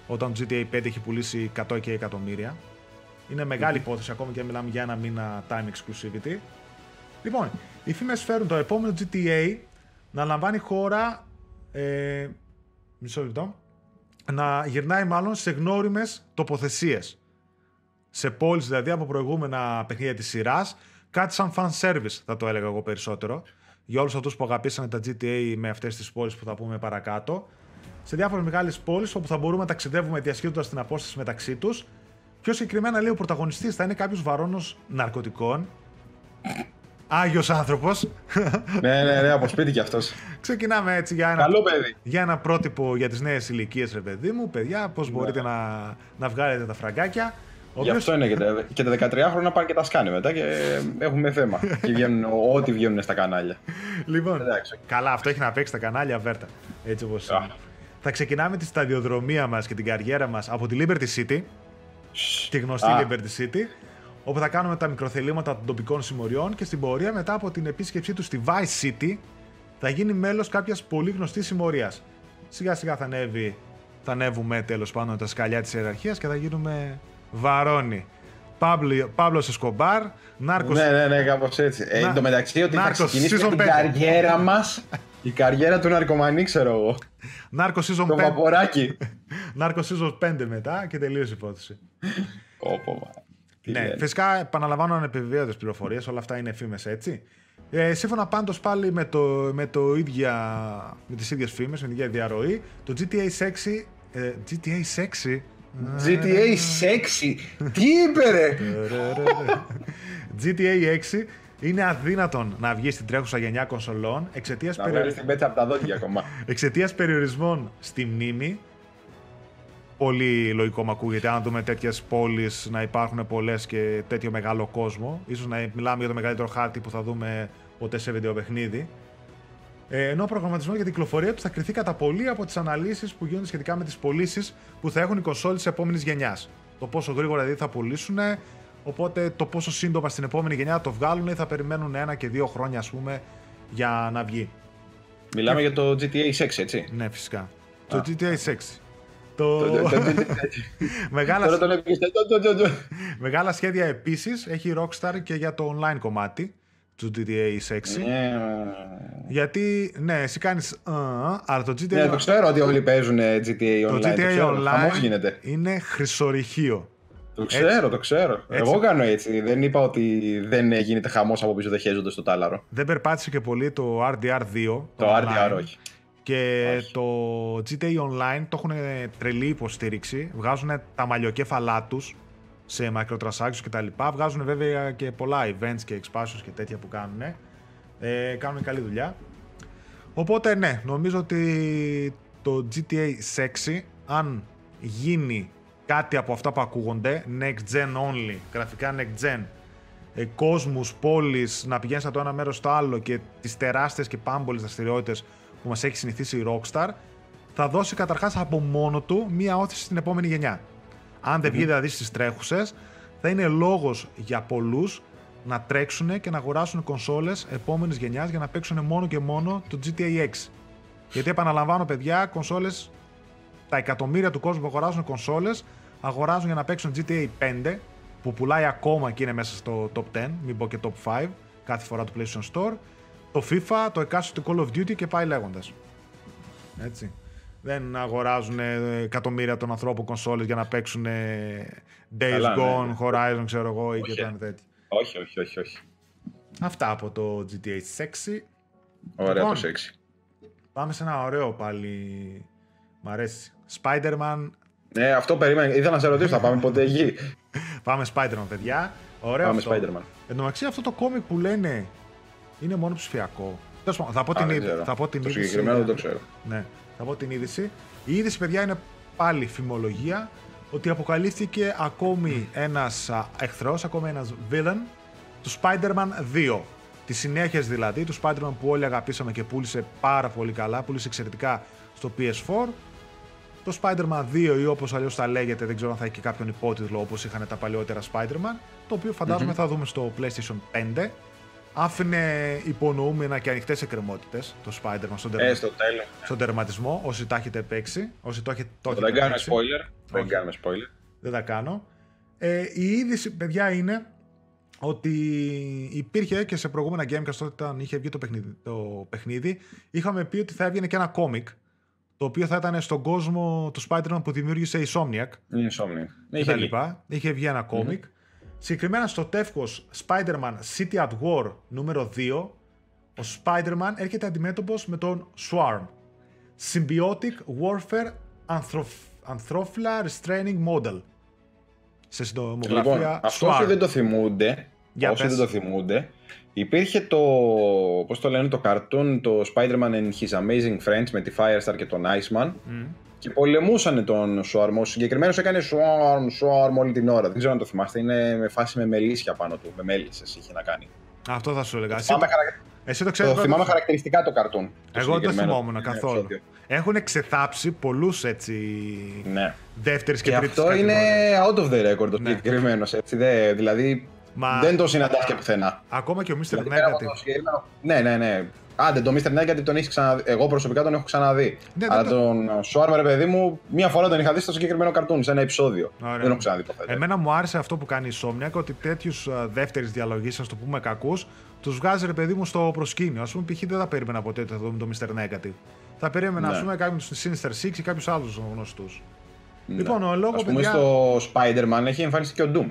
όταν το GTA 5 έχει πουλήσει 100 και εκατομμύρια. Είναι μεγάλη υπόθεση ακόμη και μιλάμε για ένα μήνα time exclusivity. Λοιπόν, οι φήμες φέρουν το επόμενο GTA να λαμβάνει χώρα. Ε, μισό λεπτό. Να γυρνάει μάλλον σε γνώριμες τοποθεσίες. Σε πόλεις δηλαδή από προηγούμενα παιχνίδια της σειράς. Κάτι σαν fan service θα το έλεγα εγώ περισσότερο. Για όλους αυτούς που αγαπήσανε τα GTA με αυτές τις πόλεις που θα πούμε παρακάτω. Σε διάφορες μεγάλες πόλεις όπου θα μπορούμε να ταξιδεύουμε διασχίζοντας την απόσταση μεταξύ τους. Πιο συγκεκριμένα λέει ο πρωταγωνιστής θα είναι κάποιος βαρόνος ναρκωτικών. Άγιος άνθρωπος. ναι, ναι, ναι, από σπίτι κι αυτός. Ξεκινάμε έτσι για ένα, Καλό παιδί. για ένα πρότυπο για τις νέες ηλικίες, ρε παιδί μου. Παιδιά, πώς μπορείτε να, να βγάλετε τα φραγκάκια. Ο Γι' οποίος- αυτό είναι και τα, και τα 13 χρόνια πάνε και τα σκάνε μετά και έχουμε θέμα. και βγαίνουν ό,τι βγαίνουν στα κανάλια. Λοιπόν, Εντάξει. καλά, αυτό έχει να παίξει τα κανάλια βέρτα. Έτσι όπως Α. είναι. Θα ξεκινάμε τη σταδιοδρομία μας και την καριέρα μας από τη Liberty City, τη γνωστή Α. Liberty City, όπου θα κάνουμε τα μικροθελήματα των τοπικών συμμοριών και στην πορεία μετά από την επίσκεψή τους στη Vice City θα γίνει μέλος κάποιας πολύ γνωστής συμμορίας. Σιγά σιγά θα ανέβει, θα ανέβουμε τέλος πάντων τα σκαλιά της ιεραρχίας και θα γίνουμε βαρόνι. Παύλο Εσκομπάρ, Νάρκο. Ναι, ναι, ναι, κάπως έτσι. Ε, Να- εν τω μεταξύ ότι θα Νάρκος, ξεκινήσει season την πέντε. καριέρα μας. Η καριέρα του ναρκωμανή, ξέρω εγώ. Νάρκο season Το 5. βαποράκι. Νάρκο season 5 μετά και τελείωσε η υπόθεση. Όπο, μα. Τι ναι, λένε. φυσικά επαναλαμβάνω ανεπιβεβαίωτε πληροφορίες, όλα αυτά είναι φήμες έτσι. Ε, σύμφωνα πάντως πάλι με, το, με, το ίδια, με τις ίδιες φήμες, με την ίδια διαρροή, το GTA 6. Ε, GTA 6. GTA 6. Τι είπε, ρε; GTA 6 είναι αδύνατον να βγεις στην τρέχουσα γενιά κονσολών εξαιτίας Να βγάλεις την πέτσα από τα δόντια ακόμα. εξαιτίας περιορισμών στη μνήμη. Πολύ λογικό μου ακούγεται αν δούμε τέτοιες πόλεις να υπάρχουν πολλές και τέτοιο μεγάλο κόσμο. σω να μιλάμε για το μεγαλύτερο χάρτη που θα δούμε ποτέ σε βιντεοπαιχνίδι. Ε, ενώ ο προγραμματισμός για την κυκλοφορία του θα κρυθεί κατά πολύ από τις αναλύσεις που γίνονται σχετικά με τις πωλήσεις που θα έχουν οι κονσόλες της επόμενης γενιάς. Το πόσο γρήγορα δηλαδή θα πουλήσουν, οπότε το πόσο σύντομα στην επόμενη γενιά θα το βγάλουν ή θα περιμένουν ένα και δύο χρόνια, α πούμε, για να βγει. Μιλάμε για το GTA 6, έτσι. Ναι, φυσικά. Το GTA 6. Το... μεγάλα, Τώρα τον έπιες. το- το- το- το- μεγάλα σχέδια επίση έχει η Rockstar και για το online κομμάτι του GTA 6. Ναι. Γιατί, ναι, εσύ κάνει. αλλά το GTA, Ναι, το ξέρω ότι όλοι παίζουν GTA το online. GTA ξέρω. Χαμός Online γίνεται. είναι χρυσορυχείο. Το ξέρω, το ξέρω. Εγώ κάνω έτσι. Δεν είπα ότι δεν γίνεται χαμός από πίσω, δεν χέζονται στο τάλαρο. Δεν περπάτησε και πολύ το RDR2. Το online. RDR όχι. Και Όχι. το GTA Online το έχουν τρελή υποστήριξη. Βγάζουν τα μαλλιοκέφαλά τους σε microtransactions κτλ. Βγάζουν βέβαια και πολλά events και expansions και τέτοια που κάνουν. Ε, κάνουν καλή δουλειά. Οπότε ναι, νομίζω ότι το GTA 6, αν γίνει κάτι από αυτά που ακούγονται, next gen only, γραφικά next gen, ε, κόσμους, πόλεις, να πηγαίνεις από το ένα μέρος στο άλλο και τις τεράστιες και πάμπολες δραστηριότητες που μας έχει συνηθίσει η Rockstar, θα δώσει καταρχάς από μόνο του μία όθηση στην επόμενη γενιά. Αν δεν βγει δηλαδή στις τρέχουσες, θα είναι λόγος για πολλούς να τρέξουν και να αγοράσουν κονσόλες επόμενης γενιάς για να παίξουν μόνο και μόνο το GTA 6. Γιατί επαναλαμβάνω παιδιά, κονσόλες, τα εκατομμύρια του κόσμου που αγοράζουν κονσόλες, αγοράζουν για να παίξουν GTA 5, που πουλάει ακόμα και είναι μέσα στο top 10, μην πω και top 5, κάθε φορά του PlayStation Store, το FIFA, το εκάστοτε Call of Duty και πάει λέγοντας. Έτσι. Δεν αγοράζουν ε, εκατομμύρια των ανθρώπων κονσόλες για να παίξουν ε, Days Καλά, ναι, Gone, ναι. Horizon, ξέρω εγώ, ή και Όχι. κάτι τέτοιο. Όχι, όχι, όχι. όχι. Αυτά από το GTA 6. Ωραία Λοιπόν. το σεξι. Πάμε σε ένα ωραίο πάλι. Μ' αρέσει. Spider-Man. Ναι, αυτό περίμενα. Ήθελα να σε ρωτήσω, θα πάμε ποτέ εκεί. Πάμε Spider-Man, παιδιά. Ωραίο Πάμε αυτό. Spider-Man. Εν τω μεταξύ, αυτό το κόμικ που λένε είναι μόνο ψηφιακό. Τέλος πάντων, θα πω Α, την, δεν είδη- ξέρω. θα πω την Το είδηση. συγκεκριμένο δεν το ξέρω. Ναι, θα πω την είδηση. Η είδηση, παιδιά, είναι πάλι φημολογία ότι αποκαλύφθηκε ακόμη ένας α, εχθρός, ακόμη ένας villain του Spider-Man 2. Τη συνέχεια δηλαδή του Spider-Man που όλοι αγαπήσαμε και πούλησε πάρα πολύ καλά, πούλησε εξαιρετικά στο PS4. Το Spider-Man 2 ή όπως αλλιώς θα λέγεται, δεν ξέρω αν θα έχει και κάποιον υπότιτλο όπως είχαν τα παλιότερα Spider-Man, το οποίο φαντάζομαι θα δούμε στο PlayStation 5. άφηνε υπονοούμενα και ανοιχτές εκκρεμότητες το Spider-Man στον, τερμα... Ε, στο τέλος. στον τερματισμό. Όσοι τα έχετε παίξει, όσοι το έχετε, το Δεν έχετε κάνουμε παίξει. spoiler. Δεν Όχι. κάνουμε spoiler. Δεν τα κάνω. Ε, η είδηση, παιδιά, είναι ότι υπήρχε και σε προηγούμενα Gamecast όταν είχε βγει το παιχνίδι, το παιχνίδι είχαμε πει ότι θα έβγαινε και ένα κόμικ το οποίο θα ήταν στον κόσμο του Spider-Man που δημιούργησε η Insomniac Είναι Insomnia. Ναι, και είχε τα βγει. λοιπά. Είχε βγει ένα κόμικ. Συγκεκριμένα στο τεύχος Spider-Man City at War νούμερο 2 ο Spider-Man έρχεται αντιμέτωπος με τον Swarm. Symbiotic Warfare Anthroph- Anthrophila Restraining Model. Σε συντομογραφία Λοιπόν, αυτό Swarm. όσοι δεν το θυμούνται, Για όσοι πες. δεν το θυμούνται, υπήρχε το, πώς το λένε, το καρτούν, το Spider-Man and His Amazing Friends με τη Firestar και τον Iceman Μμ. και πολεμούσαν τον Swarm. Ο συγκεκριμένος έκανε Swarm, Swarm όλη την ώρα. Δεν ξέρω αν το θυμάστε, είναι με φάση με μελίσια πάνω του, με μέλισσες είχε να κάνει. Αυτό θα σου έλεγα. Εσύ, Θυμάμαι, χαρακ- εσύ το ξέρεις το πρώτα. θυμάμαι χαρακτηριστικά το καρτούν. το Εγώ δεν το συγκεκριμένο θυμόμουν καθόλου. επεισόδιο. Έχουν ξεθάψει πολλούς έτσι Ναι. δεύτερης και, Και τρίτης αυτό είναι κατηγορίας. out of the record το Ναι. συγκεκριμένος. Έτσι, δε, δηλαδή Μα δεν το συναντάς και πουθενά. ακόμα και ο Mr. Δηλαδή, πέρα από Negative. το συγκεκριμένο- Ναι, ναι, ναι. Άντε, το Mr. Negative τον έχεις ξαναδεί. Εγώ προσωπικά τον έχω ξαναδεί. Ναι, Αλλά δεν τον Swarm, ρε παιδί μου, μία φορά τον είχα δει στο συγκεκριμένο καρτούν, σε ένα επεισόδιο. Ωραία. Δεν έχω ξαναδεί ποτέ. Εμένα μου άρεσε αυτό που κάνει η Insomniac, ότι τέτοιους δεύτερης διαλογής, ας το πούμε κακούς, τους βγάζει ρε παιδί μου στο προσκήνιο. Ας πούμε, π.χ. δεν θα περίμενα ποτέ ότι θα δούμε το Mr. Negative. Θα περίμενα, Ναι. ας πούμε, κάποιους Sinister Six ή κάποιους άλλους γνωστούς. Ναι. Λοιπόν, ο λόγος Ας πούμε παιδιά. στο Spider-Man έχει εμφανιστεί και ο Doom.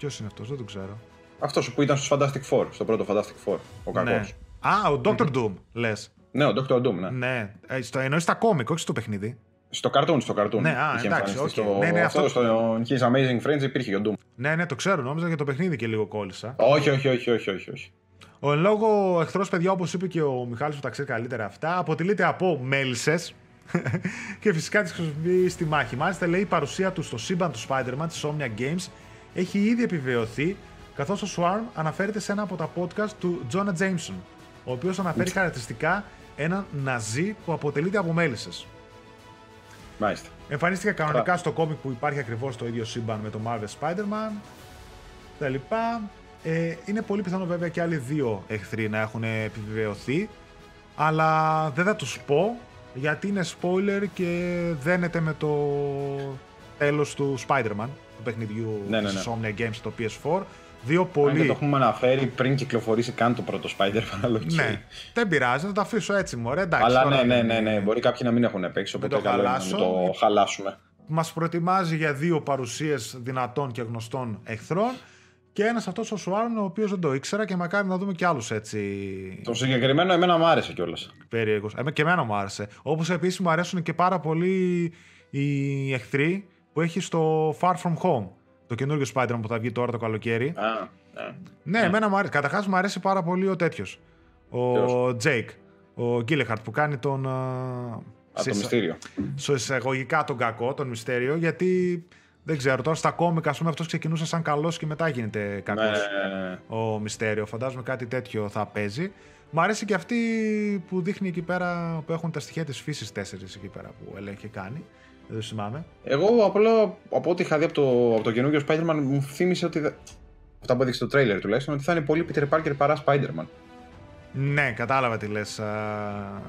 Ποιος είναι αυτός, δεν το ξέρω. Αυτός που ήταν στο Fantastic Four, στο πρώτο Fantastic Four. Ο κακός. Ναι. Α, ο Dr. Doom, λες. Ναι, ο Dr. Doom, ναι. Ναι. Ε, στο, εννοείς στα κόμικ, όχι στο παιχνίδι. Στο καρτούν, στο καρτούν. Ναι, α, είχε εντάξει, εμφανιστεί οκ. στο... Ναι, ναι, αυτό, αυτό- στο His Amazing Friends υπήρχε και ο Doom. Ναι, ναι, το ξέρω, νόμιζα για το παιχνίδι και λίγο κόλλησα. Όχι, όχι, όχι, όχι, όχι. όχι. Ο εν λόγω εχθρός, παιδιά, όπως είπε και ο Μιχάλης που τα ξέρει καλύτερα αυτά, αποτελείται από μέλισσες και φυσικά τις χρησιμοποιεί στη μάχη. Μάλιστα, λέει η παρουσία του στο σύμπαν του Spider-Man της Omnia Games έχει ήδη επιβεβαιωθεί, καθώς ο Swarm αναφέρεται σε ένα από τα podcast του Jonah Jameson, ο οποίος αναφέρει χαρακτηριστικά έναν Ναζί που αποτελείται από μέλισσες. Μάλιστα. Εμφανίστηκε κανονικά στο κόμικ που υπάρχει ακριβώς το ίδιο σύμπαν με το Marvel Spider-Man. Τα λοιπά. Ε, είναι πολύ πιθανό βέβαια και άλλοι δύο εχθροί να έχουν επιβεβαιωθεί. Αλλά δεν θα τους πω γιατί είναι spoiler και δένεται με το τέλος του Spider-Man, του παιχνιδιού Ναι, ναι, της ναι. Insomnia Games στο PS4. Δύο Αν και πολύ... το είχαμε αναφέρει πριν κυκλοφορήσει καν το πρώτο Spider-Man, αλλά οκ. Ναι, δεν πειράζει, θα το αφήσω έτσι μωρέ, εντάξει. Αλλά τώρα ναι, ναι, δεν ναι, είναι- ναι. Μπορεί κάποιοι να μην έχουν παίξει, οπότε το καλό είναι να χαλάσω. μην το χαλάσουμε. μας προετοιμάζει για δύο παρουσίες δυνατών και γνωστών εχθρών και ένας αυτός ο Σουάρν ο οποίος δεν το ήξερα και μακάρι να δούμε και άλλους έτσι Το συγκεκριμένο εμένα μου άρεσε κιόλας. περίεργους. Ε, και εμένα μου άρεσε. Όπως επίσης μου αρέσουν και πάρα πολύ οι εχθροί που έχει στο Far From Home. Το καινούργιο Spider-Man που θα βγει τώρα το καλοκαίρι. Α, ναι. Ναι, εμένα μου αρέσει. Καταρχάς μου αρέσει πάρα πολύ ο τέτοιος. Ο Ποιος; Jake. Ο Γκίλεχαρτ που κάνει τον... α, Α, το σε- μυστήριο. σε εισαγωγικά τον κακό, τον μυστέριο, γιατί δεν ξέρω τώρα στα κόμικ, ας πούμε, αυτός ξεκινούσε σαν καλός και μετά γίνεται κακός. Ναι, ναι, ναι, ναι. Ο μυστέριο. Φαντάζομαι κάτι τέτοιο θα παίζει. Μ' αρέσει και αυτή που δείχνει εκεί πέρα που έχουν τα στοιχεία της φύσης 4 εκεί πέρα που έλεγχε κάνει. Δεν το θυμάμαι. Εγώ απλά από ό,τι είχα δει από το, από το καινούργιο Spider-Man μου θύμισε ότι. δε- Αυτά που έδειξε το trailer τουλάχιστον, ότι θα είναι πολύ Peter Parker παρά Spider-Man. Ναι, κατάλαβα τι λες.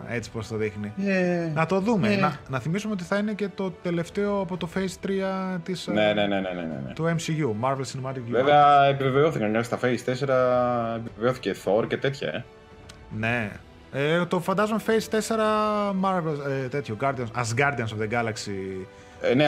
Έτσι πώς το δείχνει. Ε, Να το δούμε. Ε. Να, να θυμίσουμε ότι θα είναι και το τελευταίο από το Phase 3 της, ε, ναι, ναι, ναι, ναι, ναι, ναι, ναι. του MCU, Marvel Cinematic Universe. Βέβαια επιβεβαιώθηκαν και στα Phase 4 επιβεβαιώθηκε Thor και τέτοια, ε. Ναι. Ε, το φαντάζομαι Phase 4 Marvel, ε, τέτοιο, Guardians, as Guardians of the Galaxy ε ναι,